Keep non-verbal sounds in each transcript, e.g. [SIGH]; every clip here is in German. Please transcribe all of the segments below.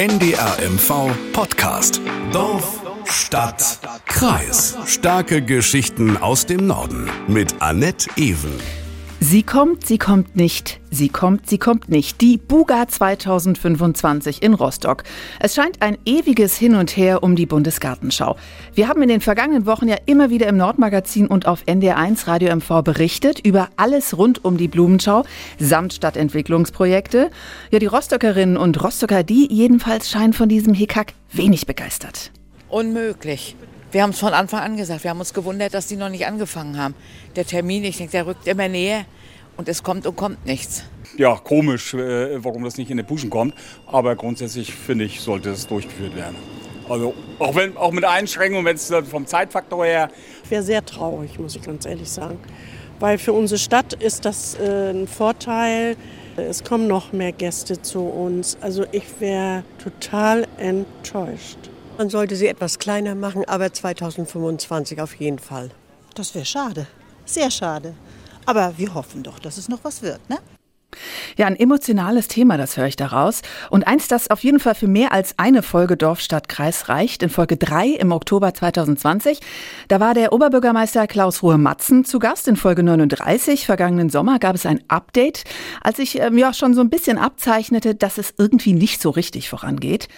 NDR MV Podcast. Dorf, Stadt, Kreis. Starke Geschichten aus dem Norden mit Annette Ewen. Sie kommt, sie kommt nicht. Sie kommt, sie kommt nicht. Die Buga 2025 in Rostock. Es scheint ein ewiges Hin und Her um die Bundesgartenschau. Wir haben in den vergangenen Wochen ja immer wieder im Nordmagazin und auf NDR1 Radio MV berichtet über alles rund um die Blumenschau samt Stadtentwicklungsprojekte. Ja, die Rostockerinnen und Rostocker, die jedenfalls scheinen von diesem Hickhack wenig begeistert. Unmöglich. Wir haben es von Anfang an gesagt. Wir haben uns gewundert, dass die noch nicht angefangen haben. Der Termin, ich denke, der rückt immer näher und es kommt und kommt nichts. Ja, komisch, äh, warum das nicht in den Puschen kommt. Aber grundsätzlich finde ich, sollte es durchgeführt werden. Also auch, wenn, auch mit Einschränkungen, wenn es vom Zeitfaktor her. Ich wäre sehr traurig, muss ich ganz ehrlich sagen. Weil für unsere Stadt ist das äh, ein Vorteil. Es kommen noch mehr Gäste zu uns. Also ich wäre total enttäuscht. Man sollte sie etwas kleiner machen, aber 2025 auf jeden Fall. Das wäre schade. Sehr schade. Aber wir hoffen doch, dass es noch was wird, ne? Ja, ein emotionales Thema, das höre ich daraus. Und eins, das auf jeden Fall für mehr als eine Folge Dorf, Stadt, Kreis reicht. In Folge 3 im Oktober 2020. Da war der Oberbürgermeister Klaus Ruhe-Matzen zu Gast. In Folge 39 vergangenen Sommer gab es ein Update, als sich ähm, ja schon so ein bisschen abzeichnete, dass es irgendwie nicht so richtig vorangeht.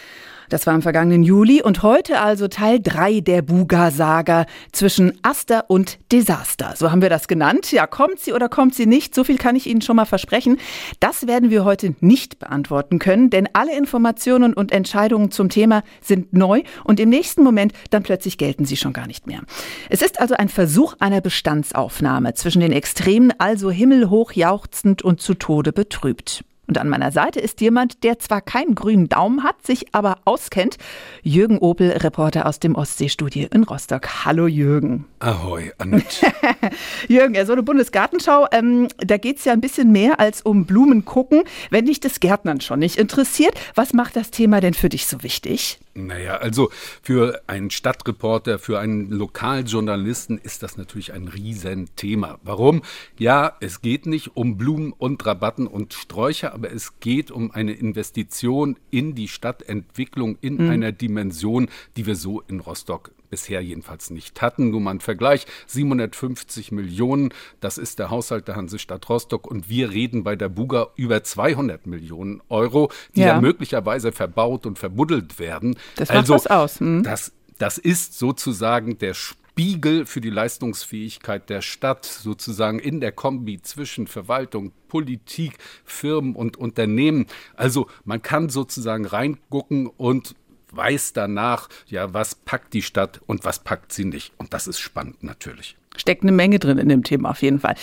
Das war im vergangenen Juli und heute also Teil 3 der Buga-Saga zwischen Aster und Desaster. So haben wir das genannt. Ja, kommt sie oder kommt sie nicht? So viel kann ich Ihnen schon mal versprechen. Das werden wir heute nicht beantworten können, denn alle Informationen und Entscheidungen zum Thema sind neu und im nächsten Moment dann plötzlich gelten sie schon gar nicht mehr. Es ist also ein Versuch einer Bestandsaufnahme zwischen den Extremen, also himmelhoch jauchzend und zu Tode betrübt. Und an meiner Seite ist jemand, der zwar keinen grünen Daumen hat, sich aber auskennt. Jürgen Opel, Reporter aus dem Ostseestudio in Rostock. Hallo Jürgen. Ahoi, Annette. [LAUGHS] Jürgen, ja, so eine Bundesgartenschau, ähm, da geht es ja ein bisschen mehr als um Blumen gucken, wenn dich das Gärtnern schon nicht interessiert. Was macht das Thema denn für dich so wichtig? Naja, also für einen Stadtreporter, für einen Lokaljournalisten ist das natürlich ein Riesenthema. Warum? Ja, es geht nicht um Blumen und Rabatten und Sträucher, aber es geht um eine Investition in die Stadtentwicklung in mhm. einer Dimension, die wir so in Rostock bisher jedenfalls nicht hatten. Nur mal ein Vergleich, 750 Millionen, das ist der Haushalt der Hansestadt Rostock und wir reden bei der Buga über 200 Millionen Euro, die ja, ja möglicherweise verbaut und verbuddelt werden. Das macht also, was aus. Hm. Das, das ist sozusagen der Spiegel für die Leistungsfähigkeit der Stadt, sozusagen in der Kombi zwischen Verwaltung, Politik, Firmen und Unternehmen. Also man kann sozusagen reingucken und weiß danach, ja, was packt die Stadt und was packt sie nicht. Und das ist spannend natürlich. Steckt eine Menge drin in dem Thema auf jeden Fall.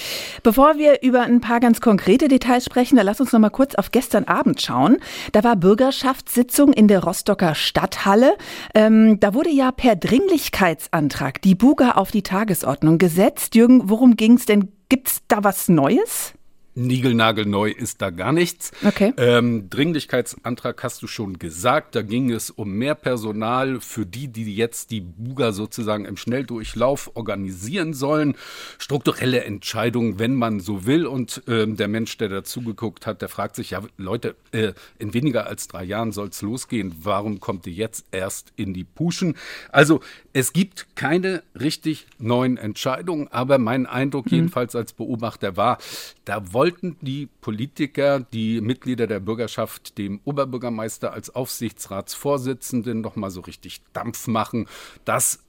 Bevor wir über ein paar ganz konkrete Details sprechen, da lass uns noch mal kurz auf gestern Abend schauen. Da war Bürgerschaftssitzung in der Rostocker Stadthalle. Ähm, da wurde ja per Dringlichkeitsantrag die Buga auf die Tagesordnung gesetzt. Jürgen, worum ging es denn? Gibt's da was Neues? Niegelnagelneu ist da gar nichts. Okay. Ähm, Dringlichkeitsantrag hast du schon gesagt. Da ging es um mehr Personal für die, die jetzt die Buga sozusagen im Schnelldurchlauf organisieren sollen. Strukturelle Entscheidungen, wenn man so will. Und ähm, der Mensch, der dazugeguckt hat, der fragt sich, ja Leute, äh, in weniger als drei Jahren soll es losgehen. Warum kommt ihr jetzt erst in die Puschen? Also es gibt keine richtig neuen Entscheidungen, aber mein Eindruck mhm. jedenfalls als Beobachter war, da wollten die Politiker, die Mitglieder der Bürgerschaft, dem Oberbürgermeister als Aufsichtsratsvorsitzenden noch mal so richtig Dampf machen. Das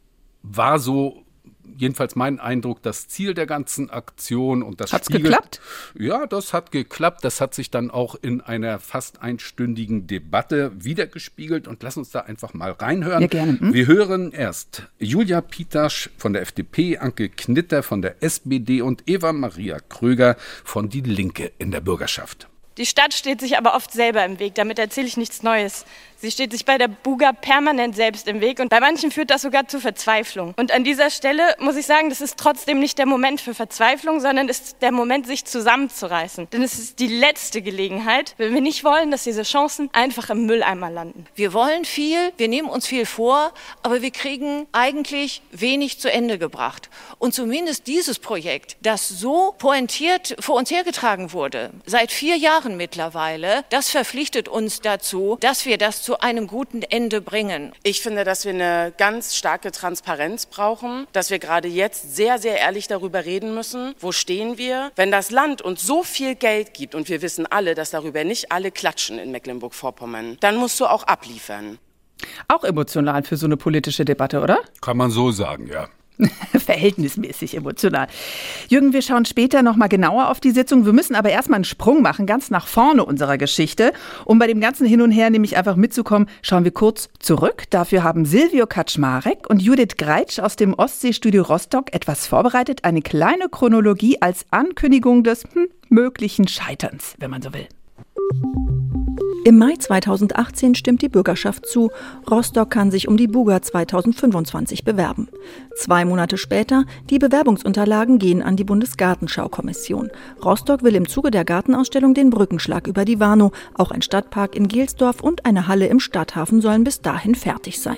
war so jedenfalls mein Eindruck, das Ziel der ganzen Aktion und das Hat's spiegelt, geklappt? Ja, das hat geklappt. Das hat sich dann auch in einer fast einstündigen Debatte wiedergespiegelt und lass uns da einfach mal reinhören. Ja, gerne. Hm? Wir hören erst Julia Pitasch von der FDP, Anke Knitter von der SPD und Eva Maria Kröger von Die Linke in der Bürgerschaft. Die Stadt steht sich aber oft selber im Weg. Damit erzähle ich nichts Neues. Sie steht sich bei der Buga permanent selbst im Weg und bei manchen führt das sogar zu Verzweiflung. Und an dieser Stelle muss ich sagen, das ist trotzdem nicht der Moment für Verzweiflung, sondern ist der Moment, sich zusammenzureißen. Denn es ist die letzte Gelegenheit, wenn wir nicht wollen, dass diese Chancen einfach im Mülleimer landen. Wir wollen viel, wir nehmen uns viel vor, aber wir kriegen eigentlich wenig zu Ende gebracht. Und zumindest dieses Projekt, das so pointiert vor uns hergetragen wurde, seit vier Jahren mittlerweile. Das verpflichtet uns dazu, dass wir das zu einem guten Ende bringen. Ich finde, dass wir eine ganz starke Transparenz brauchen, dass wir gerade jetzt sehr, sehr ehrlich darüber reden müssen, wo stehen wir. Wenn das Land uns so viel Geld gibt und wir wissen alle, dass darüber nicht alle klatschen in Mecklenburg-Vorpommern, dann musst du auch abliefern. Auch emotional für so eine politische Debatte, oder? Kann man so sagen, ja. [LAUGHS] Verhältnismäßig emotional. Jürgen, wir schauen später noch mal genauer auf die Sitzung. Wir müssen aber erstmal einen Sprung machen, ganz nach vorne unserer Geschichte. Um bei dem ganzen Hin und Her nämlich einfach mitzukommen, schauen wir kurz zurück. Dafür haben Silvio Kaczmarek und Judith Greitsch aus dem Ostseestudio Rostock etwas vorbereitet. Eine kleine Chronologie als Ankündigung des hm, möglichen Scheiterns, wenn man so will. Im Mai 2018 stimmt die Bürgerschaft zu. Rostock kann sich um die Buga 2025 bewerben. Zwei Monate später, die Bewerbungsunterlagen gehen an die Bundesgartenschaukommission. Rostock will im Zuge der Gartenausstellung den Brückenschlag über die Warnow. Auch ein Stadtpark in Gelsdorf und eine Halle im Stadthafen sollen bis dahin fertig sein.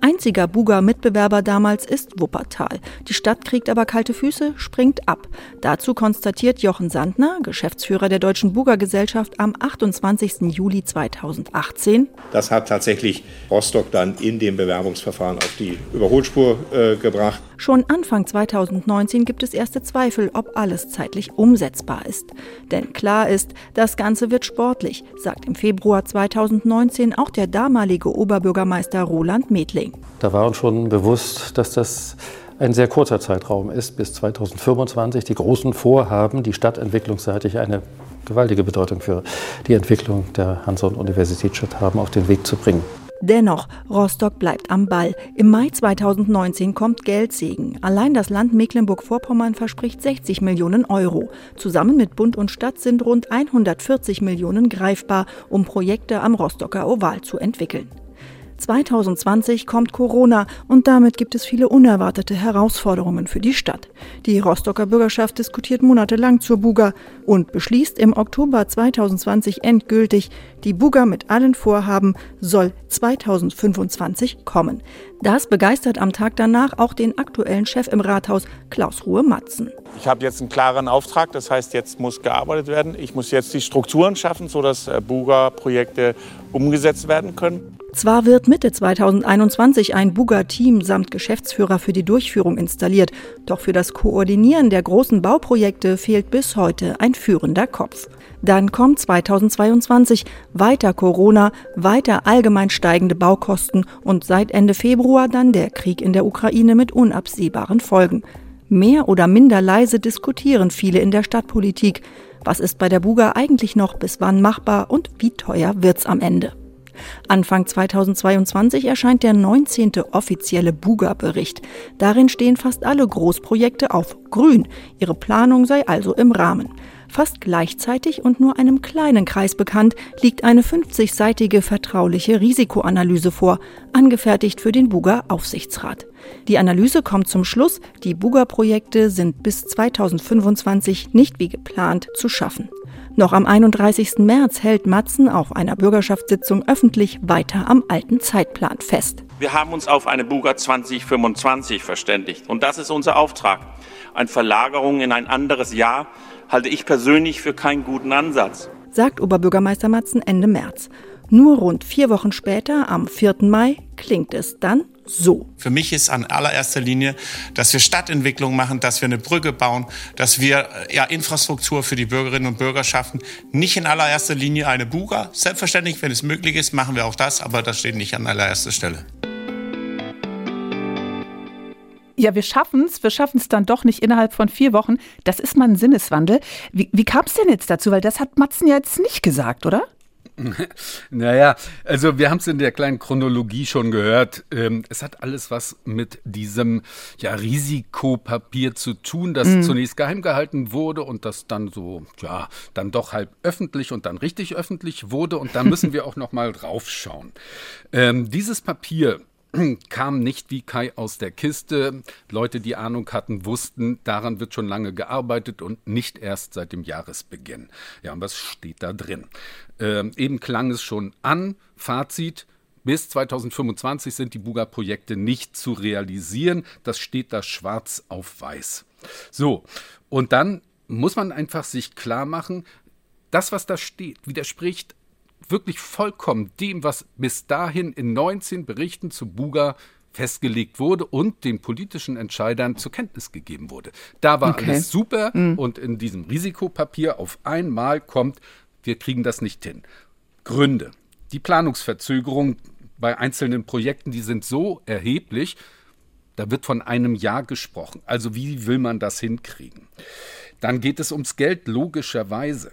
Einziger Buga-Mitbewerber damals ist Wuppertal. Die Stadt kriegt aber kalte Füße, springt ab. Dazu konstatiert Jochen Sandner, Geschäftsführer der Deutschen Buga-Gesellschaft, am 28. Juli 2018. Das hat tatsächlich Rostock dann in dem Bewerbungsverfahren auf die Überholspur äh, gebracht. Schon Anfang 2019 gibt es erste Zweifel, ob alles zeitlich umsetzbar ist. Denn klar ist, das Ganze wird sportlich, sagt im Februar 2019 auch der damalige Oberbürgermeister Roland Medling. Da war uns schon bewusst, dass das ein sehr kurzer Zeitraum ist, bis 2025 die großen Vorhaben, die stadtentwicklungsseitig eine gewaltige Bedeutung für die Entwicklung der Hansa-Universitätsstadt haben, auf den Weg zu bringen. Dennoch, Rostock bleibt am Ball. Im Mai 2019 kommt Geldsegen. Allein das Land Mecklenburg-Vorpommern verspricht 60 Millionen Euro. Zusammen mit Bund und Stadt sind rund 140 Millionen greifbar, um Projekte am Rostocker Oval zu entwickeln. 2020 kommt Corona und damit gibt es viele unerwartete Herausforderungen für die Stadt. Die Rostocker Bürgerschaft diskutiert monatelang zur Buga und beschließt im Oktober 2020 endgültig, die Buga mit allen Vorhaben soll 2025 kommen. Das begeistert am Tag danach auch den aktuellen Chef im Rathaus, Klaus Ruhe Matzen. Ich habe jetzt einen klaren Auftrag, das heißt, jetzt muss gearbeitet werden. Ich muss jetzt die Strukturen schaffen, sodass äh, Buga-Projekte umgesetzt werden können. Zwar wird Mitte 2021 ein Buga-Team samt Geschäftsführer für die Durchführung installiert, doch für das Koordinieren der großen Bauprojekte fehlt bis heute ein führender Kopf. Dann kommt 2022 weiter Corona, weiter allgemein steigende Baukosten und seit Ende Februar dann der Krieg in der Ukraine mit unabsehbaren Folgen. Mehr oder minder leise diskutieren viele in der Stadtpolitik. Was ist bei der Buga eigentlich noch bis wann machbar und wie teuer wird's am Ende? Anfang 2022 erscheint der 19. offizielle Buga-Bericht. Darin stehen fast alle Großprojekte auf grün. Ihre Planung sei also im Rahmen. Fast gleichzeitig und nur einem kleinen Kreis bekannt, liegt eine 50-seitige vertrauliche Risikoanalyse vor, angefertigt für den Buga Aufsichtsrat. Die Analyse kommt zum Schluss, die Buga Projekte sind bis 2025 nicht wie geplant zu schaffen. Noch am 31. März hält Matzen auf einer Bürgerschaftssitzung öffentlich weiter am alten Zeitplan fest. Wir haben uns auf eine Buga 2025 verständigt und das ist unser Auftrag. Eine Verlagerung in ein anderes Jahr halte ich persönlich für keinen guten Ansatz. Sagt Oberbürgermeister Matzen Ende März. Nur rund vier Wochen später, am 4. Mai, klingt es dann so. Für mich ist an allererster Linie, dass wir Stadtentwicklung machen, dass wir eine Brücke bauen, dass wir ja, Infrastruktur für die Bürgerinnen und Bürger schaffen. Nicht in allererster Linie eine Buga. Selbstverständlich, wenn es möglich ist, machen wir auch das, aber das steht nicht an allererster Stelle. Ja, wir schaffen es. Wir schaffen es dann doch nicht innerhalb von vier Wochen. Das ist mal ein Sinneswandel. Wie, wie kam es denn jetzt dazu? Weil das hat Matzen ja jetzt nicht gesagt, oder? [LAUGHS] Naja, also wir haben es in der kleinen Chronologie schon gehört. Ähm, es hat alles was mit diesem ja, Risikopapier zu tun, das mhm. zunächst geheim gehalten wurde und das dann so, ja, dann doch halb öffentlich und dann richtig öffentlich wurde. Und da müssen wir auch noch mal draufschauen. Ähm, dieses Papier [CLEARS THROAT] kam nicht wie Kai aus der Kiste. Leute, die Ahnung hatten, wussten, daran wird schon lange gearbeitet und nicht erst seit dem Jahresbeginn. Ja, und was steht da drin? Ähm, eben klang es schon an. Fazit. Bis 2025 sind die Buga-Projekte nicht zu realisieren. Das steht da schwarz auf weiß. So, und dann muss man einfach sich klar machen, das, was da steht, widerspricht wirklich vollkommen dem, was bis dahin in 19 Berichten zu Buga festgelegt wurde und den politischen Entscheidern zur Kenntnis gegeben wurde. Da war okay. alles super mhm. und in diesem Risikopapier auf einmal kommt, wir kriegen das nicht hin. Gründe. Die Planungsverzögerung bei einzelnen Projekten, die sind so erheblich, da wird von einem Jahr gesprochen. Also wie will man das hinkriegen? Dann geht es ums Geld, logischerweise.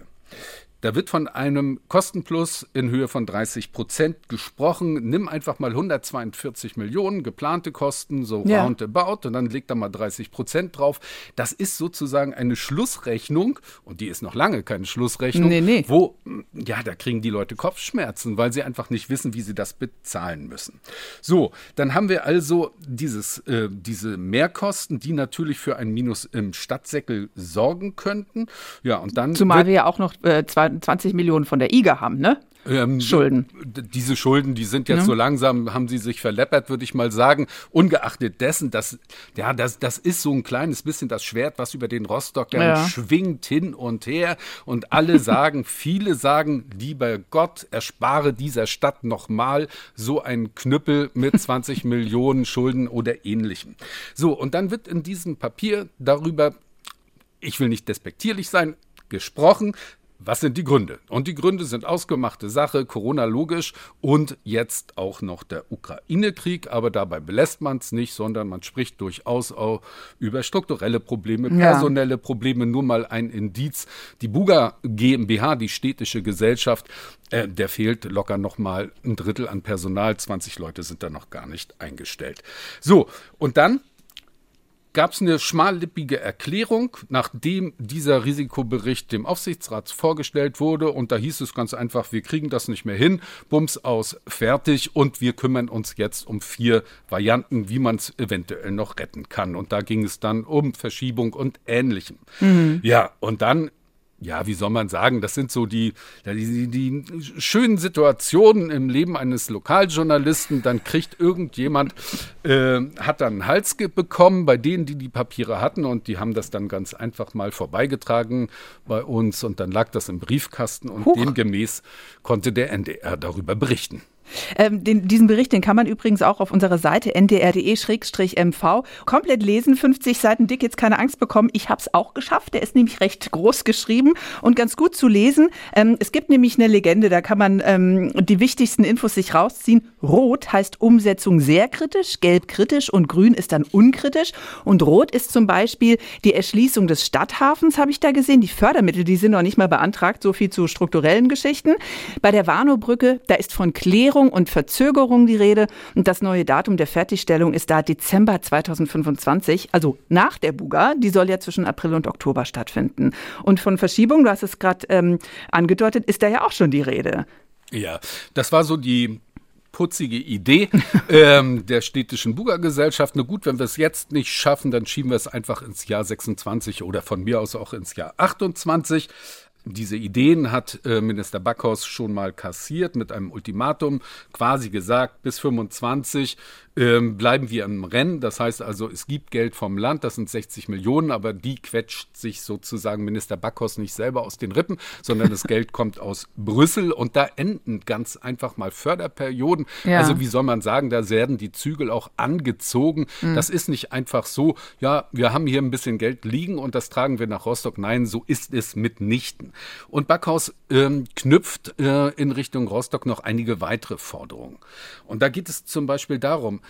Da wird von einem Kostenplus in Höhe von 30 Prozent gesprochen. Nimm einfach mal 142 Millionen geplante Kosten, so ja. roundabout, und dann leg da mal 30 Prozent drauf. Das ist sozusagen eine Schlussrechnung, und die ist noch lange keine Schlussrechnung, nee, nee. wo, ja, da kriegen die Leute Kopfschmerzen, weil sie einfach nicht wissen, wie sie das bezahlen müssen. So, dann haben wir also dieses, äh, diese Mehrkosten, die natürlich für ein Minus im Stadtsäckel sorgen könnten. Ja, und dann. Zumal wir ja auch noch äh, zwei 20 Millionen von der IGA haben, ne? Ähm, Schulden. Diese Schulden, die sind jetzt ja. so langsam, haben sie sich verleppert, würde ich mal sagen. Ungeachtet dessen, dass, ja, das, das ist so ein kleines bisschen das Schwert, was über den Rostockern ja. schwingt hin und her. Und alle [LAUGHS] sagen, viele sagen, lieber Gott, erspare dieser Stadt nochmal so einen Knüppel mit [LAUGHS] 20 Millionen Schulden oder ähnlichem. So, und dann wird in diesem Papier darüber, ich will nicht despektierlich sein, gesprochen, was sind die Gründe? Und die Gründe sind ausgemachte Sache, Corona logisch und jetzt auch noch der Ukraine-Krieg. Aber dabei belässt man es nicht, sondern man spricht durchaus auch über strukturelle Probleme, personelle ja. Probleme. Nur mal ein Indiz. Die Buga GmbH, die städtische Gesellschaft, äh, der fehlt locker noch mal ein Drittel an Personal. 20 Leute sind da noch gar nicht eingestellt. So, und dann gab es eine schmallippige Erklärung, nachdem dieser Risikobericht dem Aufsichtsrat vorgestellt wurde. Und da hieß es ganz einfach, wir kriegen das nicht mehr hin, bums aus, fertig. Und wir kümmern uns jetzt um vier Varianten, wie man es eventuell noch retten kann. Und da ging es dann um Verschiebung und Ähnlichem. Mhm. Ja, und dann ja, wie soll man sagen, das sind so die, die, die, schönen Situationen im Leben eines Lokaljournalisten. Dann kriegt irgendjemand, äh, hat dann einen Hals bekommen bei denen, die die Papiere hatten und die haben das dann ganz einfach mal vorbeigetragen bei uns und dann lag das im Briefkasten und Huch. demgemäß konnte der NDR darüber berichten. Ähm, den, diesen Bericht, den kann man übrigens auch auf unserer Seite ndr.de-mv komplett lesen. 50 Seiten dick, jetzt keine Angst bekommen. Ich habe es auch geschafft. Der ist nämlich recht groß geschrieben und ganz gut zu lesen. Ähm, es gibt nämlich eine Legende, da kann man ähm, die wichtigsten Infos sich rausziehen. Rot heißt Umsetzung sehr kritisch, gelb kritisch und grün ist dann unkritisch. Und rot ist zum Beispiel die Erschließung des Stadthafens, habe ich da gesehen. Die Fördermittel, die sind noch nicht mal beantragt. So viel zu strukturellen Geschichten. Bei der Warnow-Brücke, da ist von Klärung Verzögerung und Verzögerung die Rede. Und das neue Datum der Fertigstellung ist da Dezember 2025, also nach der Buga. Die soll ja zwischen April und Oktober stattfinden. Und von Verschiebung, du hast es gerade ähm, angedeutet, ist da ja auch schon die Rede. Ja, das war so die putzige Idee [LAUGHS] ähm, der städtischen Buga-Gesellschaft. Na gut, wenn wir es jetzt nicht schaffen, dann schieben wir es einfach ins Jahr 26 oder von mir aus auch ins Jahr 28. Diese Ideen hat äh, Minister Backhaus schon mal kassiert mit einem Ultimatum, quasi gesagt, bis 25 ähm, bleiben wir im Rennen. Das heißt also, es gibt Geld vom Land, das sind 60 Millionen, aber die quetscht sich sozusagen Minister Backhaus nicht selber aus den Rippen, sondern das [LAUGHS] Geld kommt aus Brüssel und da enden ganz einfach mal Förderperioden. Ja. Also wie soll man sagen, da werden die Zügel auch angezogen. Mhm. Das ist nicht einfach so, ja, wir haben hier ein bisschen Geld liegen und das tragen wir nach Rostock. Nein, so ist es mitnichten. Und Backhaus ähm, knüpft äh, in Richtung Rostock noch einige weitere Forderungen. Und da geht es zum Beispiel darum,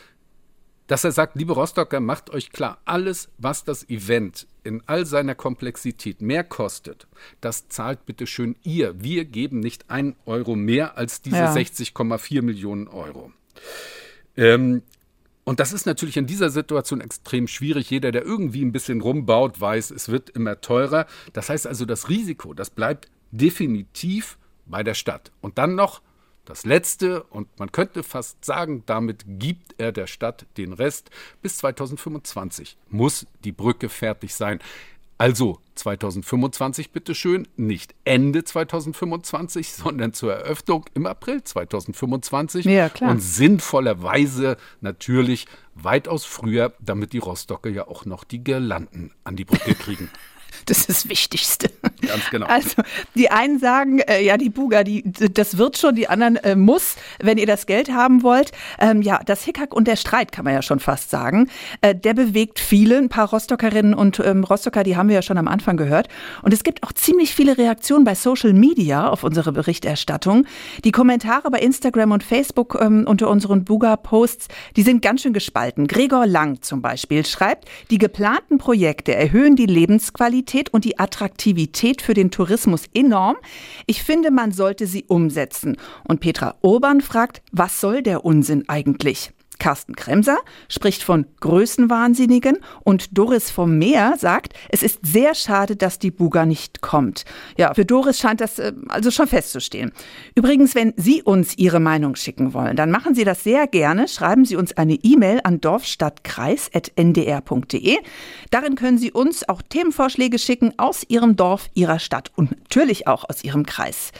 dass er sagt, liebe Rostocker, macht euch klar, alles, was das Event in all seiner Komplexität mehr kostet, das zahlt bitte schön ihr. Wir geben nicht ein Euro mehr als diese ja. 60,4 Millionen Euro. Ähm, und das ist natürlich in dieser Situation extrem schwierig. Jeder, der irgendwie ein bisschen rumbaut, weiß, es wird immer teurer. Das heißt also, das Risiko, das bleibt definitiv bei der Stadt. Und dann noch das Letzte, und man könnte fast sagen, damit gibt er der Stadt den Rest. Bis 2025 muss die Brücke fertig sein. Also 2025 bitteschön, nicht Ende 2025, sondern zur Eröffnung im April 2025. Ja, klar. Und sinnvollerweise natürlich weitaus früher, damit die Rostocker ja auch noch die Girlanden an die Brücke kriegen. [LAUGHS] [LAUGHS] Das ist das Wichtigste. Ganz genau. Also die einen sagen, äh, ja, die Buga, die, das wird schon, die anderen äh, muss, wenn ihr das Geld haben wollt. Ähm, ja, das Hickhack und der Streit kann man ja schon fast sagen. Äh, der bewegt viele, ein paar Rostockerinnen und ähm, Rostocker, die haben wir ja schon am Anfang gehört. Und es gibt auch ziemlich viele Reaktionen bei Social Media auf unsere Berichterstattung. Die Kommentare bei Instagram und Facebook ähm, unter unseren Buga-Posts, die sind ganz schön gespalten. Gregor Lang zum Beispiel schreibt, die geplanten Projekte erhöhen die Lebensqualität und die Attraktivität für den Tourismus enorm. Ich finde, man sollte sie umsetzen. Und Petra Urban fragt, was soll der Unsinn eigentlich? Carsten Kremser spricht von Größenwahnsinnigen und Doris vom Meer sagt, es ist sehr schade, dass die Buga nicht kommt. Ja, für Doris scheint das äh, also schon festzustehen. Übrigens, wenn Sie uns Ihre Meinung schicken wollen, dann machen Sie das sehr gerne. Schreiben Sie uns eine E-Mail an dorfstadtkreis.ndr.de. Darin können Sie uns auch Themenvorschläge schicken aus Ihrem Dorf, Ihrer Stadt und natürlich auch aus Ihrem Kreis.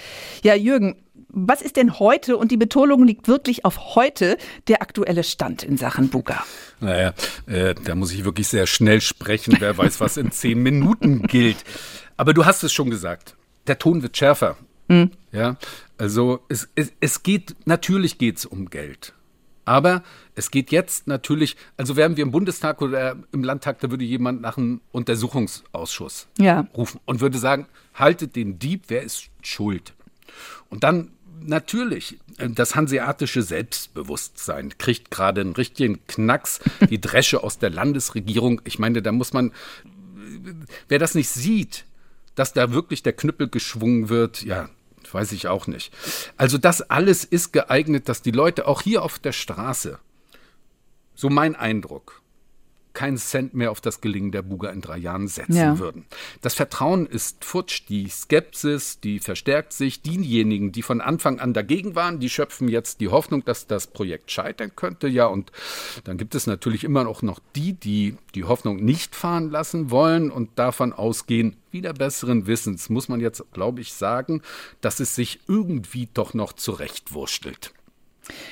Ja, Jürgen, was ist denn heute, und die Betonung liegt wirklich auf heute, der aktuelle Stand in Sachen Buga? Naja, äh, da muss ich wirklich sehr schnell sprechen. Wer weiß, was in zehn Minuten gilt. Aber du hast es schon gesagt. Der Ton wird schärfer. Mhm. Ja, also es, es, es geht, natürlich geht es um Geld. Aber es geht jetzt natürlich, also wären wir im Bundestag oder im Landtag, da würde jemand nach einem Untersuchungsausschuss ja. rufen und würde sagen, haltet den Dieb, wer ist schuld? Und dann natürlich, äh, das hanseatische Selbstbewusstsein kriegt gerade einen richtigen Knacks. Die Dresche aus der Landesregierung. Ich meine, da muss man, wer das nicht sieht, dass da wirklich der Knüppel geschwungen wird, ja, weiß ich auch nicht. Also das alles ist geeignet, dass die Leute auch hier auf der Straße, so mein Eindruck, keinen Cent mehr auf das Gelingen der Buga in drei Jahren setzen ja. würden. Das Vertrauen ist futsch, die Skepsis, die verstärkt sich. Diejenigen, die von Anfang an dagegen waren, die schöpfen jetzt die Hoffnung, dass das Projekt scheitern könnte. Ja, und dann gibt es natürlich immer auch noch die, die die Hoffnung nicht fahren lassen wollen und davon ausgehen, wieder besseren Wissens, muss man jetzt, glaube ich, sagen, dass es sich irgendwie doch noch zurechtwurstelt.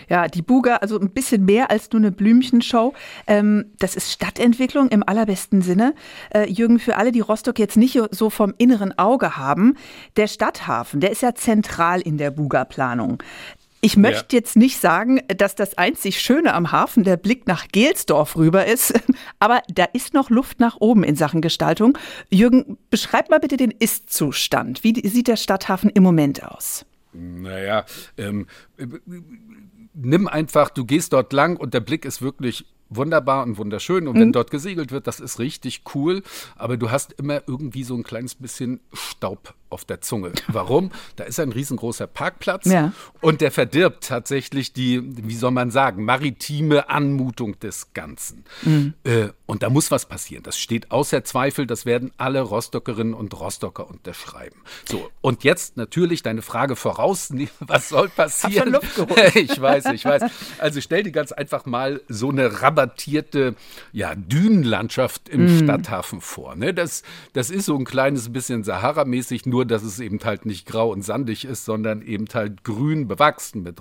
Ja, die Buga, also ein bisschen mehr als nur eine Blümchenshow. Ähm, das ist Stadtentwicklung im allerbesten Sinne. Äh, Jürgen, für alle, die Rostock jetzt nicht so vom inneren Auge haben, der Stadthafen, der ist ja zentral in der Buga-Planung. Ich möchte ja. jetzt nicht sagen, dass das einzig Schöne am Hafen der Blick nach Gelsdorf rüber ist, [LAUGHS] aber da ist noch Luft nach oben in Sachen Gestaltung. Jürgen, beschreib mal bitte den Ist-Zustand. Wie sieht der Stadthafen im Moment aus? Naja, ähm, nimm einfach, du gehst dort lang und der Blick ist wirklich wunderbar und wunderschön. Und mhm. wenn dort gesegelt wird, das ist richtig cool. Aber du hast immer irgendwie so ein kleines bisschen Staub auf der Zunge. Warum? Da ist ein riesengroßer Parkplatz ja. und der verdirbt tatsächlich die, wie soll man sagen, maritime Anmutung des Ganzen. Mhm. Äh, und da muss was passieren. Das steht außer Zweifel. Das werden alle Rostockerinnen und Rostocker unterschreiben. So, und jetzt natürlich deine Frage voraus. [LAUGHS] Was soll passieren? [LAUGHS] ich weiß, ich weiß. Also stell dir ganz einfach mal so eine rabattierte ja, Dünenlandschaft im mhm. Stadthafen vor. Ne? Das, das ist so ein kleines bisschen Sahara-mäßig, nur nur, dass es eben halt nicht grau und sandig ist, sondern eben halt grün bewachsen mit,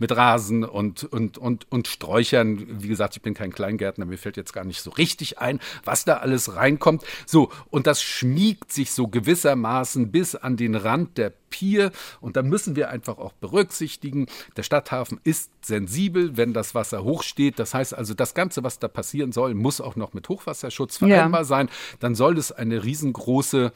mit Rasen und, und, und, und Sträuchern. Wie gesagt, ich bin kein Kleingärtner, mir fällt jetzt gar nicht so richtig ein, was da alles reinkommt. So, und das schmiegt sich so gewissermaßen bis an den Rand der Pier. Und da müssen wir einfach auch berücksichtigen, der Stadthafen ist sensibel, wenn das Wasser hochsteht. Das heißt also, das Ganze, was da passieren soll, muss auch noch mit Hochwasserschutz vereinbar ja. sein. Dann soll es eine riesengroße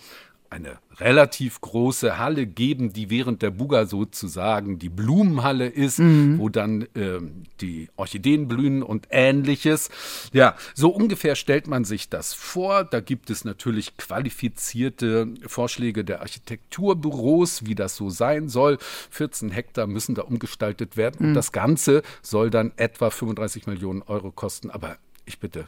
eine relativ große Halle geben, die während der Buga sozusagen die Blumenhalle ist, mhm. wo dann ähm, die Orchideen blühen und ähnliches. Ja, so ungefähr stellt man sich das vor. Da gibt es natürlich qualifizierte Vorschläge der Architekturbüros, wie das so sein soll. 14 Hektar müssen da umgestaltet werden mhm. und das Ganze soll dann etwa 35 Millionen Euro kosten. Aber ich bitte,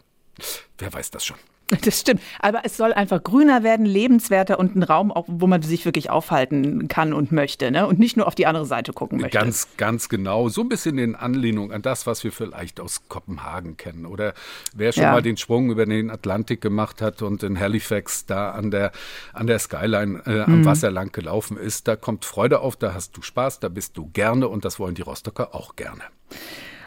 wer weiß das schon? [LAUGHS] Das stimmt. Aber es soll einfach grüner werden, lebenswerter und ein Raum, auch, wo man sich wirklich aufhalten kann und möchte. Ne? Und nicht nur auf die andere Seite gucken möchte. Ganz, ganz genau. So ein bisschen in Anlehnung an das, was wir vielleicht aus Kopenhagen kennen. Oder wer schon ja. mal den Sprung über den Atlantik gemacht hat und in Halifax da an der, an der Skyline äh, am mhm. Wasser lang gelaufen ist, da kommt Freude auf, da hast du Spaß, da bist du gerne und das wollen die Rostocker auch gerne.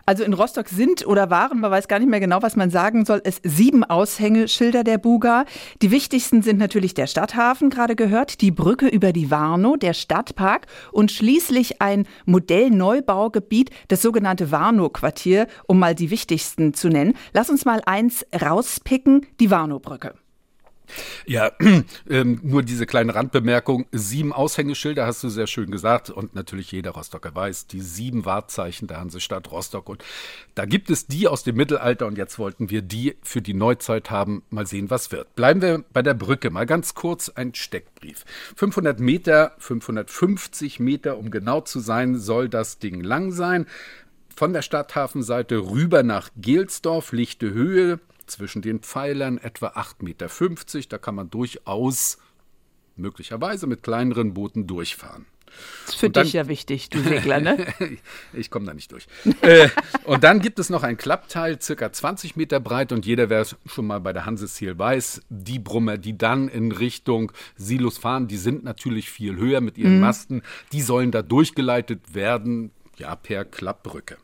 Also in Rostock sind oder waren, man weiß gar nicht mehr genau, was man sagen soll, es sieben Aushängeschilder der Buga. Die wichtigsten sind natürlich der Stadthafen, gerade gehört, die Brücke über die Warnow, der Stadtpark und schließlich ein Modellneubaugebiet, das sogenannte Warnow-Quartier, um mal die wichtigsten zu nennen. Lass uns mal eins rauspicken, die Warnow-Brücke. Ja, [CLEARS THROAT] ähm, nur diese kleine Randbemerkung. Sieben Aushängeschilder hast du sehr schön gesagt und natürlich jeder Rostocker weiß, die sieben Wahrzeichen der Hansestadt Rostock. Und da gibt es die aus dem Mittelalter und jetzt wollten wir die für die Neuzeit haben. Mal sehen, was wird. Bleiben wir bei der Brücke. Mal ganz kurz ein Steckbrief. 500 Meter, 550 Meter, um genau zu sein, soll das Ding lang sein. Von der Stadthafenseite rüber nach Gelsdorf, lichte Höhe, zwischen den Pfeilern etwa 8,50 Meter. Da kann man durchaus möglicherweise mit kleineren Booten durchfahren. Das ist für dann, dich ja wichtig, du Segler, ne? [LAUGHS] ich komme da nicht durch. äh, und dann gibt es noch ein Klappteil, circa 20 Meter breit und jeder, wer schon mal bei der Hanseziel weiß, die Brummer, die dann in Richtung Silos fahren, die sind natürlich viel höher mit ihren mhm. Masten. Die sollen da durchgeleitet werden, ja, per Klappbrücke.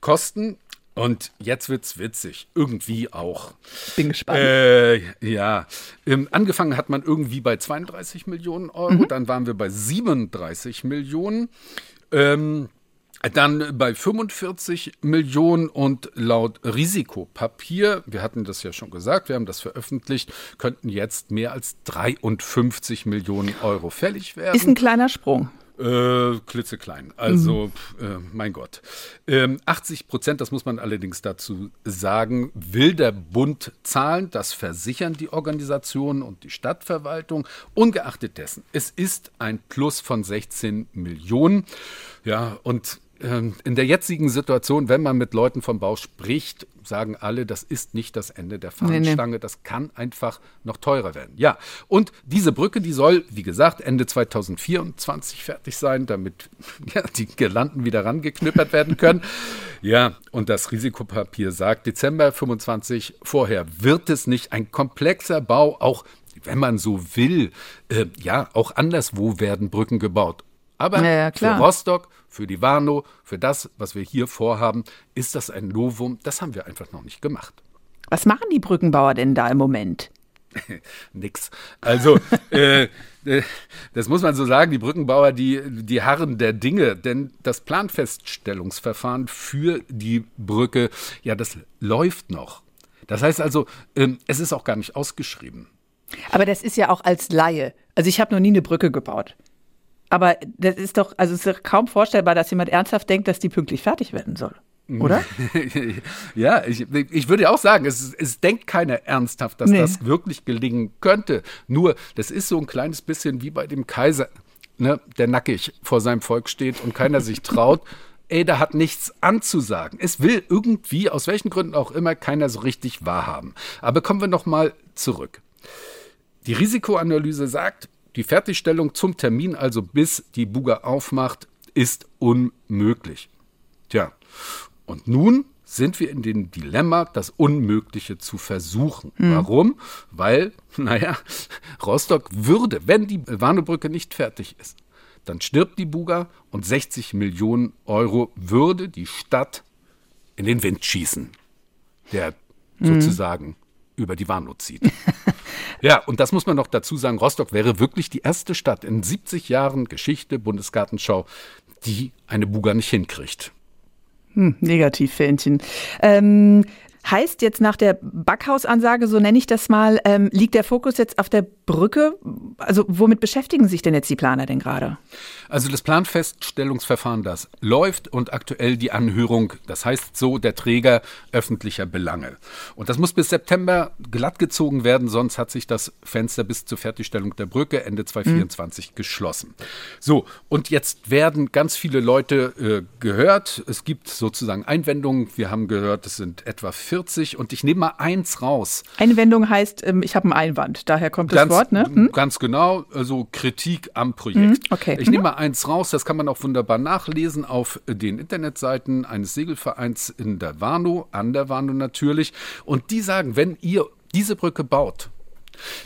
Kosten und jetzt wird's witzig. Irgendwie auch. Bin gespannt. Äh, ja. Ähm, angefangen hat man irgendwie bei 32 Millionen Euro, mhm. dann waren wir bei 37 Millionen. Ähm, dann bei 45 Millionen und laut Risikopapier, wir hatten das ja schon gesagt, wir haben das veröffentlicht, könnten jetzt mehr als 53 Millionen Euro fällig werden. Ist ein kleiner Sprung. Äh, klitzeklein. Also, mhm. äh, mein Gott. Ähm, 80 Prozent, das muss man allerdings dazu sagen, will der Bund zahlen. Das versichern die Organisationen und die Stadtverwaltung. Ungeachtet dessen, es ist ein Plus von 16 Millionen. Ja, und ähm, in der jetzigen Situation, wenn man mit Leuten vom Bau spricht, sagen alle, das ist nicht das Ende der Fahnenstange, nee, nee. das kann einfach noch teurer werden. Ja, und diese Brücke, die soll, wie gesagt, Ende 2024 fertig sein, damit [LAUGHS] ja, die Girlanden wieder rangeknüppert werden können. [LAUGHS] ja, und das Risikopapier sagt, Dezember 25 vorher wird es nicht ein komplexer Bau, auch wenn man so will, äh, ja, auch anderswo werden Brücken gebaut. Aber ja, ja, für Rostock, für die Warnow, für das, was wir hier vorhaben, ist das ein Novum. Das haben wir einfach noch nicht gemacht. Was machen die Brückenbauer denn da im Moment? [LAUGHS] Nix. Also, äh, äh, das muss man so sagen, die Brückenbauer, die, die harren der Dinge, denn das Planfeststellungsverfahren für die Brücke, ja, das läuft noch. Das heißt also, ähm, es ist auch gar nicht ausgeschrieben. Aber das ist ja auch als Laie. Also ich habe noch nie eine Brücke gebaut. Aber das ist doch, also es ist kaum vorstellbar, dass jemand ernsthaft denkt, dass die pünktlich fertig werden soll. Oder? [LAUGHS] ja, ich, ich würde auch sagen, es, es denkt keiner ernsthaft, dass nee. das wirklich gelingen könnte. Nur, das ist so ein kleines bisschen wie bei dem Kaiser, ne, der nackig vor seinem Volk steht und keiner sich [LAUGHS] traut. Ey, da hat nichts anzusagen. Es will irgendwie, aus welchen Gründen auch immer, keiner so richtig wahrhaben. Aber kommen wir noch mal zurück. Die Risikoanalyse sagt, die Fertigstellung zum Termin, also bis die Buga aufmacht, ist unmöglich. Tja, und nun sind wir in dem Dilemma, das Unmögliche zu versuchen. Mhm. Warum? Weil, [LAUGHS] naja, Rostock würde, wenn die Warnebrücke nicht fertig ist, dann stirbt die Buga und 60 Millionen Euro würde die Stadt in den Wind schießen, der mhm. sozusagen über die Warnow zieht. [LAUGHS] ja, und das muss man noch dazu sagen, Rostock wäre wirklich die erste Stadt in 70 Jahren Geschichte Bundesgartenschau, die eine Buga nicht hinkriegt. Hm, Negativfähnchen. Ähm, Heißt jetzt nach der Backhausansage, so nenne ich das mal, ähm, liegt der Fokus jetzt auf der Brücke? Also womit beschäftigen sich denn jetzt die Planer denn gerade? Also das Planfeststellungsverfahren, das läuft und aktuell die Anhörung, das heißt so der Träger öffentlicher Belange. Und das muss bis September glattgezogen werden, sonst hat sich das Fenster bis zur Fertigstellung der Brücke Ende 2024 mhm. geschlossen. So, und jetzt werden ganz viele Leute äh, gehört. Es gibt sozusagen Einwendungen. Wir haben gehört, es sind etwa 40 und ich nehme mal eins raus. Einwendung heißt, ich habe einen Einwand, daher kommt das ganz, Wort, ne? Hm? Ganz genau, also Kritik am Projekt. Mhm, okay. Ich nehme mal eins raus, das kann man auch wunderbar nachlesen auf den Internetseiten eines Segelvereins in der Warnow, an der Warnow natürlich. Und die sagen, wenn ihr diese Brücke baut,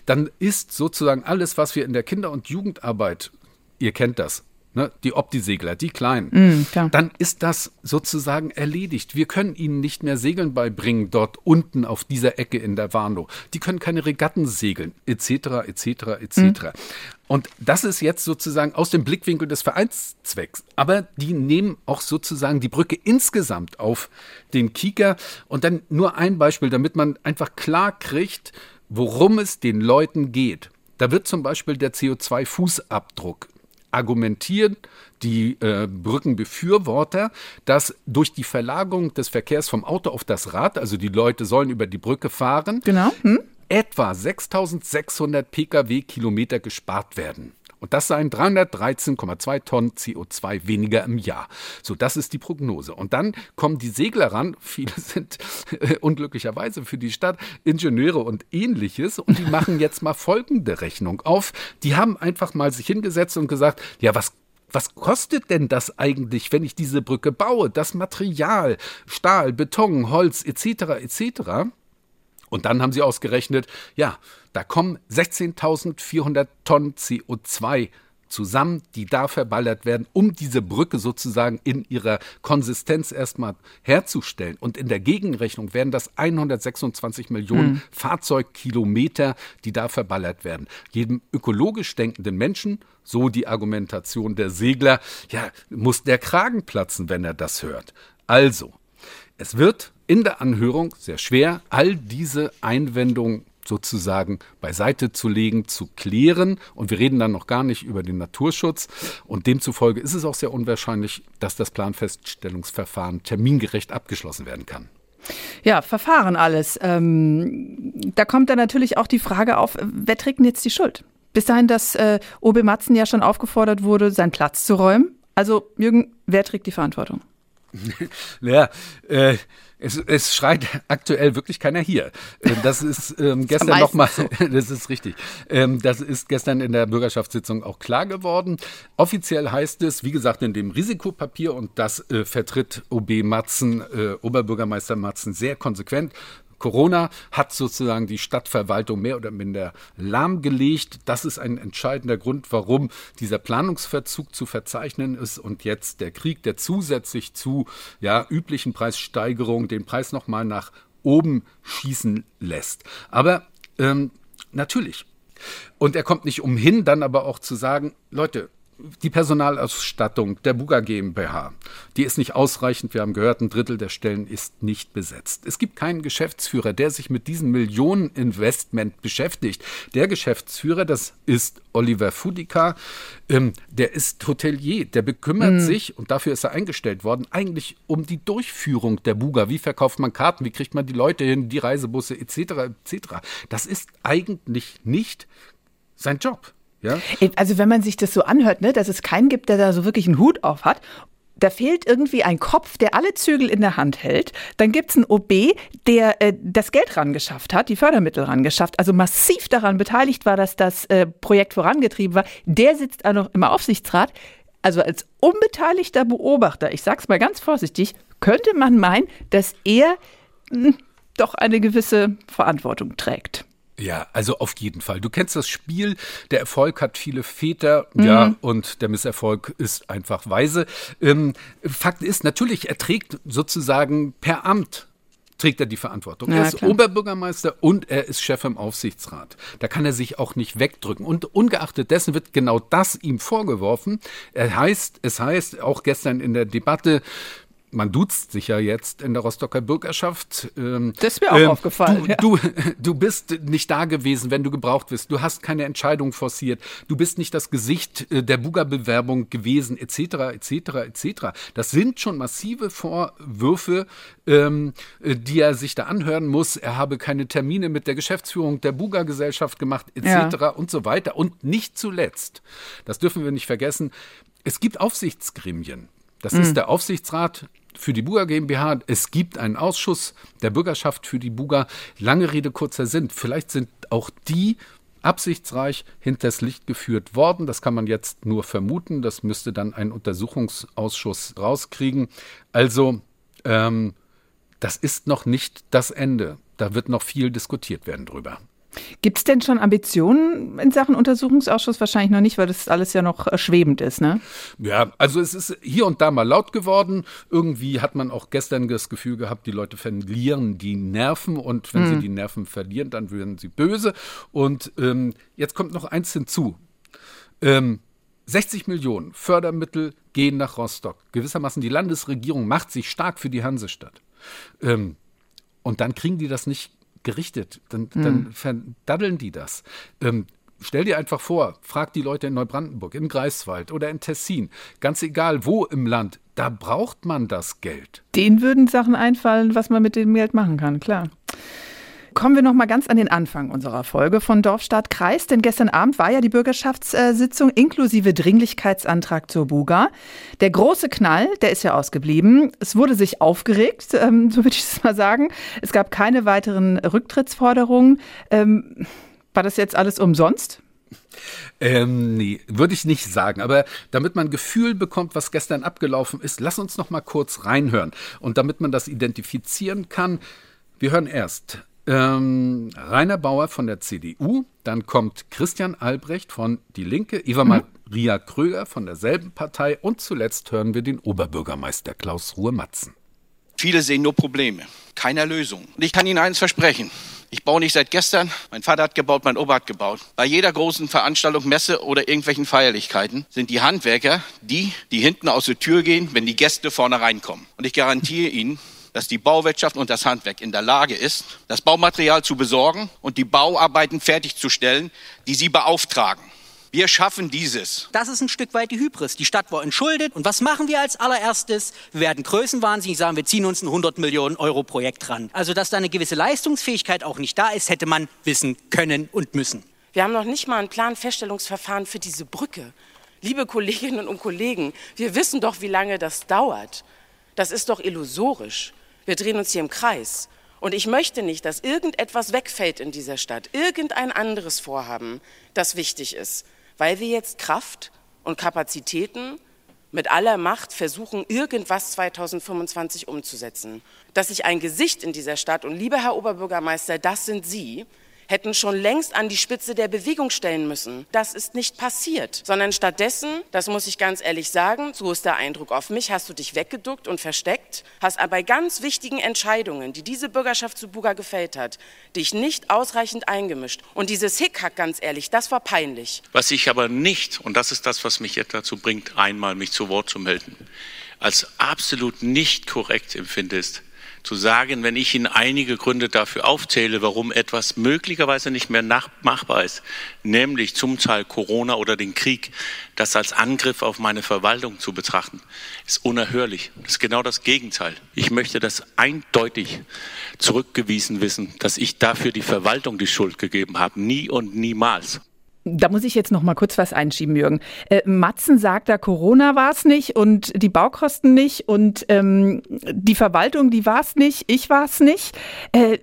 dann ist sozusagen alles, was wir in der Kinder- und Jugendarbeit, ihr kennt das, ne, die Opti-Segler, die kleinen, Mm, dann ist das sozusagen erledigt. Wir können ihnen nicht mehr Segeln beibringen dort unten auf dieser Ecke in der Warnow. Die können keine Regatten segeln, etc., etc., etc. Und das ist jetzt sozusagen aus dem Blickwinkel des Vereinszwecks. Aber die nehmen auch sozusagen die Brücke insgesamt auf den Kieker. Und dann nur ein Beispiel, damit man einfach klar kriegt, worum es den Leuten geht. Da wird zum Beispiel der CO2-Fußabdruck argumentiert, die äh, Brückenbefürworter, dass durch die Verlagerung des Verkehrs vom Auto auf das Rad, also die Leute sollen über die Brücke fahren, genau. hm? etwa 6600 Pkw-Kilometer gespart werden. Und das seien 313,2 Tonnen CO2 weniger im Jahr. So, das ist die Prognose. Und dann kommen die Segler ran. [LAUGHS] Viele sind äh, unglücklicherweise für die Stadt Ingenieure und ähnliches. Und die machen jetzt mal folgende Rechnung auf. Die haben einfach mal sich hingesetzt und gesagt, ja, was was kostet denn das eigentlich, wenn ich diese Brücke baue? Das Material, Stahl, Beton, Holz etc. etc. Und dann haben sie ausgerechnet, ja, da kommen 16.400 Tonnen CO2 zusammen, die da verballert werden, um diese Brücke sozusagen in ihrer Konsistenz erstmal herzustellen. Und in der Gegenrechnung werden das 126 Millionen Mhm. Fahrzeugkilometer, die da verballert werden. Jedem ökologisch denkenden Menschen, so die Argumentation der Segler, ja, muss der Kragen platzen, wenn er das hört. Also, es wird in der Anhörung sehr schwer, all diese Einwendungen sozusagen beiseite zu legen, zu klären. Und wir reden dann noch gar nicht über den Naturschutz. Und demzufolge ist es auch sehr unwahrscheinlich, dass das Planfeststellungsverfahren termingerecht abgeschlossen werden kann. Ja, Verfahren alles. Ähm, da kommt dann natürlich auch die Frage auf, wer trägt denn jetzt die Schuld? Bis dahin, dass äh, OB Matzen ja schon aufgefordert wurde, seinen Platz zu räumen. Also, Jürgen, wer trägt die Verantwortung? [LAUGHS] Ja, äh, es, es schreit aktuell wirklich keiner hier. Äh, Das ist ähm, gestern nochmal, so. [LAUGHS] das ist richtig. Ähm, das ist gestern in der Bürgerschaftssitzung auch klar geworden. Offiziell heißt es, wie gesagt, in dem Risikopapier und das äh, vertritt OB Matzen, äh, Oberbürgermeister Matzen sehr konsequent. Corona hat sozusagen die Stadtverwaltung mehr oder minder lahmgelegt. Das ist ein entscheidender Grund, warum dieser Planungsverzug zu verzeichnen ist und jetzt der Krieg, der zusätzlich zu ja, üblichen Preissteigerungen den Preis nochmal nach oben schießen lässt. Aber ähm, natürlich. Und er kommt nicht umhin, dann aber auch zu sagen, Leute, die Personalausstattung der Buga GmbH, die ist nicht ausreichend. Wir haben gehört, ein Drittel der Stellen ist nicht besetzt. Es gibt keinen Geschäftsführer, der sich mit diesem Millioneninvestment beschäftigt. Der Geschäftsführer, das ist Oliver Fudika, ähm, der ist Hotelier, der bekümmert Mhm. sich, und dafür ist er eingestellt worden, eigentlich um die Durchführung der Buga. Wie verkauft man Karten, wie kriegt man die Leute hin, die Reisebusse etc. etc. Das ist eigentlich nicht sein Job. Ja? Also wenn man sich das so anhört, ne, dass es keinen gibt, der da so wirklich einen Hut auf hat. Da fehlt irgendwie ein Kopf, der alle Zügel in der Hand hält. Dann gibt es einen OB, der äh, das Geld rangeschafft hat, die Fördermittel rangeschafft, also massiv daran beteiligt war, dass das äh, Projekt vorangetrieben war. Der sitzt auch noch im Aufsichtsrat. Also als unbeteiligter Beobachter, ich sag's mal ganz vorsichtig, könnte man meinen, dass er mh, doch eine gewisse Verantwortung trägt. Ja, also auf jeden Fall. Du kennst das Spiel, der Erfolg hat viele Väter, ja, Mhm. und der Misserfolg ist einfach weise. Ähm, Fakt ist, natürlich, er trägt sozusagen per Amt trägt er die Verantwortung. Ja, er ist klar. Oberbürgermeister und er ist Chef im Aufsichtsrat. Da kann er sich auch nicht wegdrücken. Und ungeachtet dessen wird genau das ihm vorgeworfen. Er heißt, es heißt auch gestern in der Debatte, man duzt sich ja jetzt in der Rostocker Bürgerschaft. Ähm, Das ist mir auch aufgefallen, Du, ja. du, [LAUGHS] du bist nicht da gewesen, wenn du gebraucht wirst. Du hast keine Entscheidung forciert. Du bist nicht das Gesicht äh, der Buga-Bewerbung gewesen, etc., etc., etc. Das sind schon massive Vorwürfe, ähm, äh, die er sich da anhören muss. Er habe keine Termine mit der Geschäftsführung der Buga-Gesellschaft gemacht, etc. Ja. und so weiter. Und nicht zuletzt, das dürfen wir nicht vergessen, es gibt Aufsichtsgremien. Das Mhm. ist der Aufsichtsrat für die Buga GmbH. Es gibt einen Ausschuss der Bürgerschaft für die Buga. Lange Rede, kurzer Sinn. Vielleicht sind auch die absichtsreich hinters Licht geführt worden. Das kann man jetzt nur vermuten. Das müsste dann ein Untersuchungsausschuss rauskriegen. Also, ähm, das ist noch nicht das Ende. Da wird noch viel diskutiert werden drüber. Gibt es denn schon Ambitionen in Sachen Untersuchungsausschuss? Wahrscheinlich noch nicht, weil das alles ja noch äh, schwebend ist, ne? Ja, also es ist hier und da mal laut geworden. Irgendwie hat man auch gestern das Gefühl gehabt, die Leute verlieren die Nerven und wenn mhm. sie die Nerven verlieren, dann werden sie böse. Und ähm, jetzt kommt noch eins hinzu. Ähm, 60 Millionen Fördermittel gehen nach Rostock. Gewissermaßen die Landesregierung macht sich stark für die Hansestadt. Ähm, und dann kriegen die das nicht gerichtet. Dann, mhm. dann verdaddeln die das. Ähm, stell dir einfach vor, frag die Leute in Neubrandenburg, im Greifswald oder in Tessin, ganz egal wo im Land, da braucht man das Geld. Denen würden Sachen einfallen, was man mit dem Geld machen kann, klar. Kommen wir noch mal ganz an den Anfang unserer Folge von Dorf, Stadt, Kreis. Denn gestern Abend war ja die Bürgerschaftssitzung inklusive Dringlichkeitsantrag zur Buga. Der große Knall, der ist ja ausgeblieben. Es wurde sich aufgeregt, ähm, so würde ich es mal sagen. Es gab keine weiteren Rücktrittsforderungen. Ähm, war das jetzt alles umsonst? Ähm, nee, würde ich nicht sagen. Aber damit man ein Gefühl bekommt, was gestern abgelaufen ist, lass uns noch mal kurz reinhören. Und damit man das identifizieren kann, wir hören erst ähm, Rainer Bauer von der CDU, dann kommt Christian Albrecht von Die Linke, Eva mhm. Maria Kröger von derselben Partei und zuletzt hören wir den Oberbürgermeister Klaus Ruhe-Matzen. Viele sehen nur Probleme, keine Lösung. Und ich kann Ihnen eines versprechen. Ich baue nicht seit gestern. Mein Vater hat gebaut, mein Opa hat gebaut. Bei jeder großen Veranstaltung, Messe oder irgendwelchen Feierlichkeiten sind die Handwerker die, die hinten aus der Tür gehen, wenn die Gäste vorne reinkommen. Und ich garantiere Ihnen, dass die Bauwirtschaft und das Handwerk in der Lage ist, das Baumaterial zu besorgen und die Bauarbeiten fertigzustellen, die sie beauftragen. Wir schaffen dieses. Das ist ein Stück weit die Hybris. Die Stadt war entschuldet. Und was machen wir als allererstes? Wir werden größenwahnsinnig sagen, wir ziehen uns ein 100 Millionen Euro Projekt ran. Also, dass da eine gewisse Leistungsfähigkeit auch nicht da ist, hätte man wissen können und müssen. Wir haben noch nicht mal ein Planfeststellungsverfahren für diese Brücke. Liebe Kolleginnen und Kollegen, wir wissen doch, wie lange das dauert. Das ist doch illusorisch. Wir drehen uns hier im Kreis. Und ich möchte nicht, dass irgendetwas wegfällt in dieser Stadt, irgendein anderes Vorhaben, das wichtig ist, weil wir jetzt Kraft und Kapazitäten mit aller Macht versuchen, irgendwas 2025 umzusetzen. Dass sich ein Gesicht in dieser Stadt, und lieber Herr Oberbürgermeister, das sind Sie, hätten schon längst an die Spitze der Bewegung stellen müssen. Das ist nicht passiert, sondern stattdessen, das muss ich ganz ehrlich sagen, so ist der Eindruck auf mich, hast du dich weggeduckt und versteckt, hast aber bei ganz wichtigen Entscheidungen, die diese Bürgerschaft zu Buga gefällt hat, dich nicht ausreichend eingemischt. Und dieses Hickhack, ganz ehrlich, das war peinlich. Was ich aber nicht, und das ist das, was mich jetzt dazu bringt, einmal mich zu Wort zu melden, als absolut nicht korrekt empfinde, ist, zu sagen, wenn ich Ihnen einige Gründe dafür aufzähle, warum etwas möglicherweise nicht mehr machbar ist, nämlich zum Teil Corona oder den Krieg, das als Angriff auf meine Verwaltung zu betrachten, ist unerhörlich. Das ist genau das Gegenteil. Ich möchte das eindeutig zurückgewiesen wissen, dass ich dafür die Verwaltung die Schuld gegeben habe. Nie und niemals. Da muss ich jetzt noch mal kurz was einschieben, Jürgen. Äh, Matzen sagt da, Corona war es nicht und die Baukosten nicht und ähm, die Verwaltung, die war es nicht, ich war es nicht. Äh,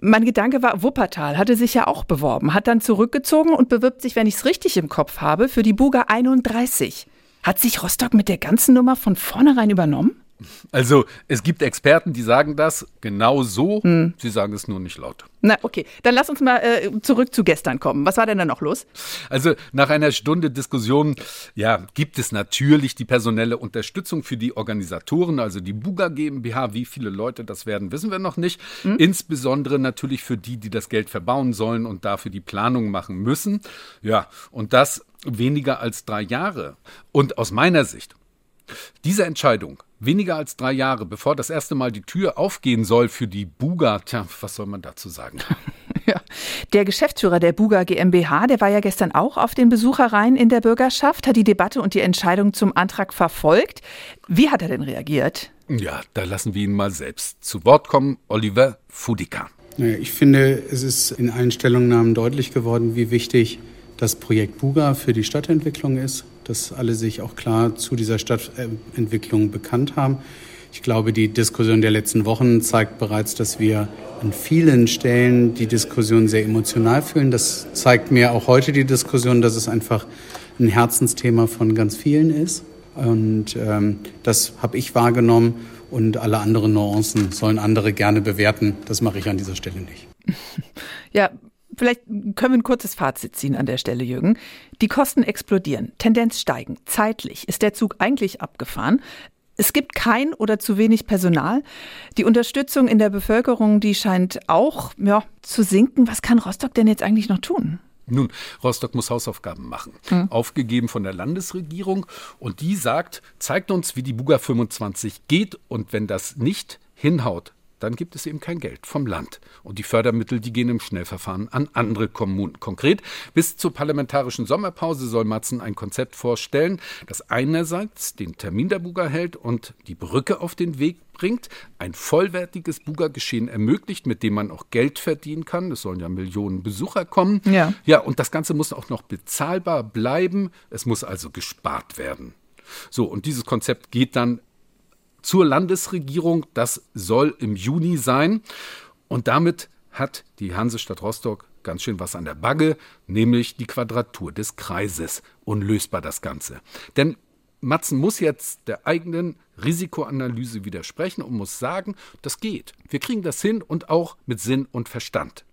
mein Gedanke war, Wuppertal hatte sich ja auch beworben, hat dann zurückgezogen und bewirbt sich, wenn ich es richtig im Kopf habe, für die Buga 31. Hat sich Rostock mit der ganzen Nummer von vornherein übernommen? Also es gibt Experten, die sagen das genau so, hm. sie sagen es nur nicht laut. Na okay, dann lass uns mal äh, zurück zu gestern kommen. Was war denn da noch los? Also nach einer Stunde Diskussion, ja, gibt es natürlich die personelle Unterstützung für die Organisatoren, also die Buga GmbH. Wie viele Leute das werden, wissen wir noch nicht. Hm. Insbesondere natürlich für die, die das Geld verbauen sollen und dafür die Planung machen müssen. Ja, und das weniger als drei Jahre. Und aus meiner Sicht, diese Entscheidung weniger als drei Jahre, bevor das erste Mal die Tür aufgehen soll für die Buga. Tja, was soll man dazu sagen? [LAUGHS] ja. Der Geschäftsführer der Buga GmbH, der war ja gestern auch auf den Besuchereien in der Bürgerschaft, hat die Debatte und die Entscheidung zum Antrag verfolgt. Wie hat er denn reagiert? Ja, da lassen wir ihn mal selbst zu Wort kommen. Oliver Fudika. Ich finde, es ist in allen Stellungnahmen deutlich geworden, wie wichtig das Projekt Buga für die Stadtentwicklung ist dass alle sich auch klar zu dieser Stadtentwicklung bekannt haben. Ich glaube, die Diskussion der letzten Wochen zeigt bereits, dass wir an vielen Stellen die Diskussion sehr emotional fühlen. Das zeigt mir auch heute die Diskussion, dass es einfach ein Herzensthema von ganz vielen ist. Und ähm, das habe ich wahrgenommen und alle anderen Nuancen sollen andere gerne bewerten. Das mache ich an dieser Stelle nicht. [LAUGHS] Ja, Vielleicht können wir ein kurzes Fazit ziehen an der Stelle, Jürgen. Die Kosten explodieren, Tendenz steigen. Zeitlich ist der Zug eigentlich abgefahren. Es gibt kein oder zu wenig Personal. Die Unterstützung in der Bevölkerung, die scheint auch ja, zu sinken. Was kann Rostock denn jetzt eigentlich noch tun? Nun, Rostock muss Hausaufgaben machen. Hm. Aufgegeben von der Landesregierung. Und die sagt, zeigt uns, wie die Buga 25 geht. Und wenn das nicht hinhaut, dann gibt es eben kein Geld vom Land. Und die Fördermittel, die gehen im Schnellverfahren an andere Kommunen. Konkret, bis zur parlamentarischen Sommerpause soll Matzen ein Konzept vorstellen, das einerseits den Termin der Buga hält und die Brücke auf den Weg bringt, ein vollwertiges Buga-Geschehen ermöglicht, mit dem man auch Geld verdienen kann. Es sollen ja Millionen Besucher kommen. Ja. Ja, und das Ganze muss auch noch bezahlbar bleiben. Es muss also gespart werden. So, und dieses Konzept geht dann zur Landesregierung. Das soll im Juni sein. Und damit hat die Hansestadt Rostock ganz schön was an der Bagge, nämlich die Quadratur des Kreises. Unlösbar das Ganze. Denn Matzen muss jetzt der eigenen Risikoanalyse widersprechen und muss sagen, das geht. Wir kriegen das hin und auch mit Sinn und Verstand.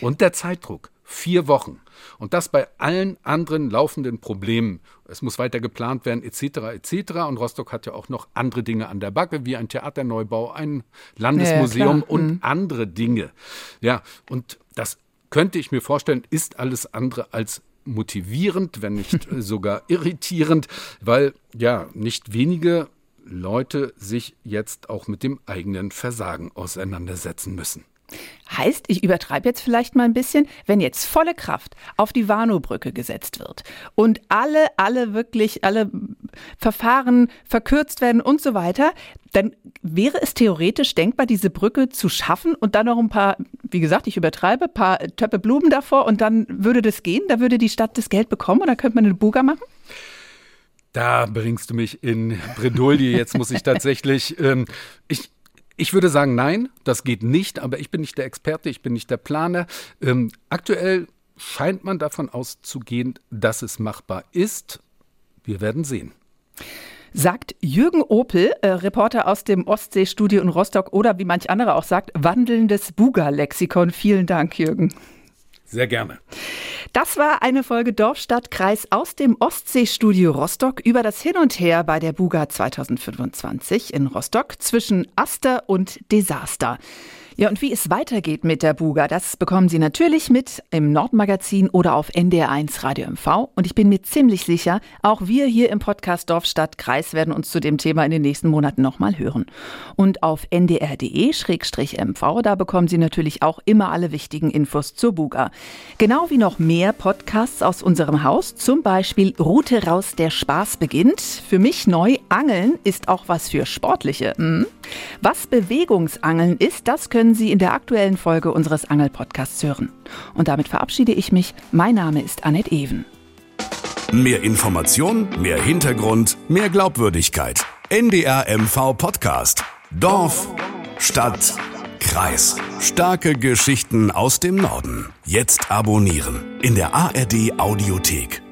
Und der Zeitdruck. Vier Wochen. Und das bei allen anderen laufenden Problemen. Es muss weiter geplant werden, etc., etc. Und Rostock hat ja auch noch andere Dinge an der Backe, wie ein Theaterneubau, ein Landesmuseum Ja, und Mhm. andere Dinge. Ja, und das könnte ich mir vorstellen, ist alles andere als motivierend, wenn nicht [LAUGHS] sogar irritierend, weil ja nicht wenige Leute sich jetzt auch mit dem eigenen Versagen auseinandersetzen müssen. Heißt, ich übertreibe jetzt vielleicht mal ein bisschen, wenn jetzt volle Kraft auf die Warnow-Brücke gesetzt wird und alle, alle wirklich, alle Verfahren verkürzt werden und so weiter, dann wäre es theoretisch denkbar, diese Brücke zu schaffen und dann noch ein paar, wie gesagt, ich übertreibe, ein paar Töpfe Blumen davor und dann würde das gehen, da würde die Stadt das Geld bekommen und dann könnte man eine Buga machen? Da bringst du mich in Bredouille. Jetzt muss ich tatsächlich, ähm, ich, ich würde sagen, nein, das geht nicht, aber ich bin nicht der Experte, ich bin nicht der Planer. Ähm, aktuell scheint man davon auszugehen, dass es machbar ist. Wir werden sehen. Sagt Jürgen Opel, äh, Reporter aus dem Ostseestudio in Rostock oder wie manch andere auch sagt, wandelndes Buga-Lexikon. Vielen Dank, Jürgen. Sehr gerne. Das war eine Folge Dorfstadtkreis aus dem Ostseestudio Rostock über das Hin und Her bei der Buga 2025 in Rostock zwischen Aster und Desaster. Ja, und wie es weitergeht mit der Buga, das bekommen Sie natürlich mit im Nordmagazin oder auf NDR1 Radio MV. Und ich bin mir ziemlich sicher, auch wir hier im Podcast Dorf, Stadt, Kreis werden uns zu dem Thema in den nächsten Monaten nochmal hören. Und auf ndr.de-mv, da bekommen Sie natürlich auch immer alle wichtigen Infos zur Buga. Genau wie noch mehr Podcasts aus unserem Haus, zum Beispiel Route raus, der Spaß beginnt. Für mich neu, Angeln ist auch was für Sportliche. Hm? Was Bewegungsangeln ist, das können Sie in der aktuellen Folge unseres Angel-Podcasts hören. Und damit verabschiede ich mich. Mein Name ist Annette Ewen. Mehr Information, mehr Hintergrund, mehr Glaubwürdigkeit. NDR MV Podcast. Dorf, Stadt, Kreis. Starke Geschichten aus dem Norden. Jetzt abonnieren in der ARD Audiothek.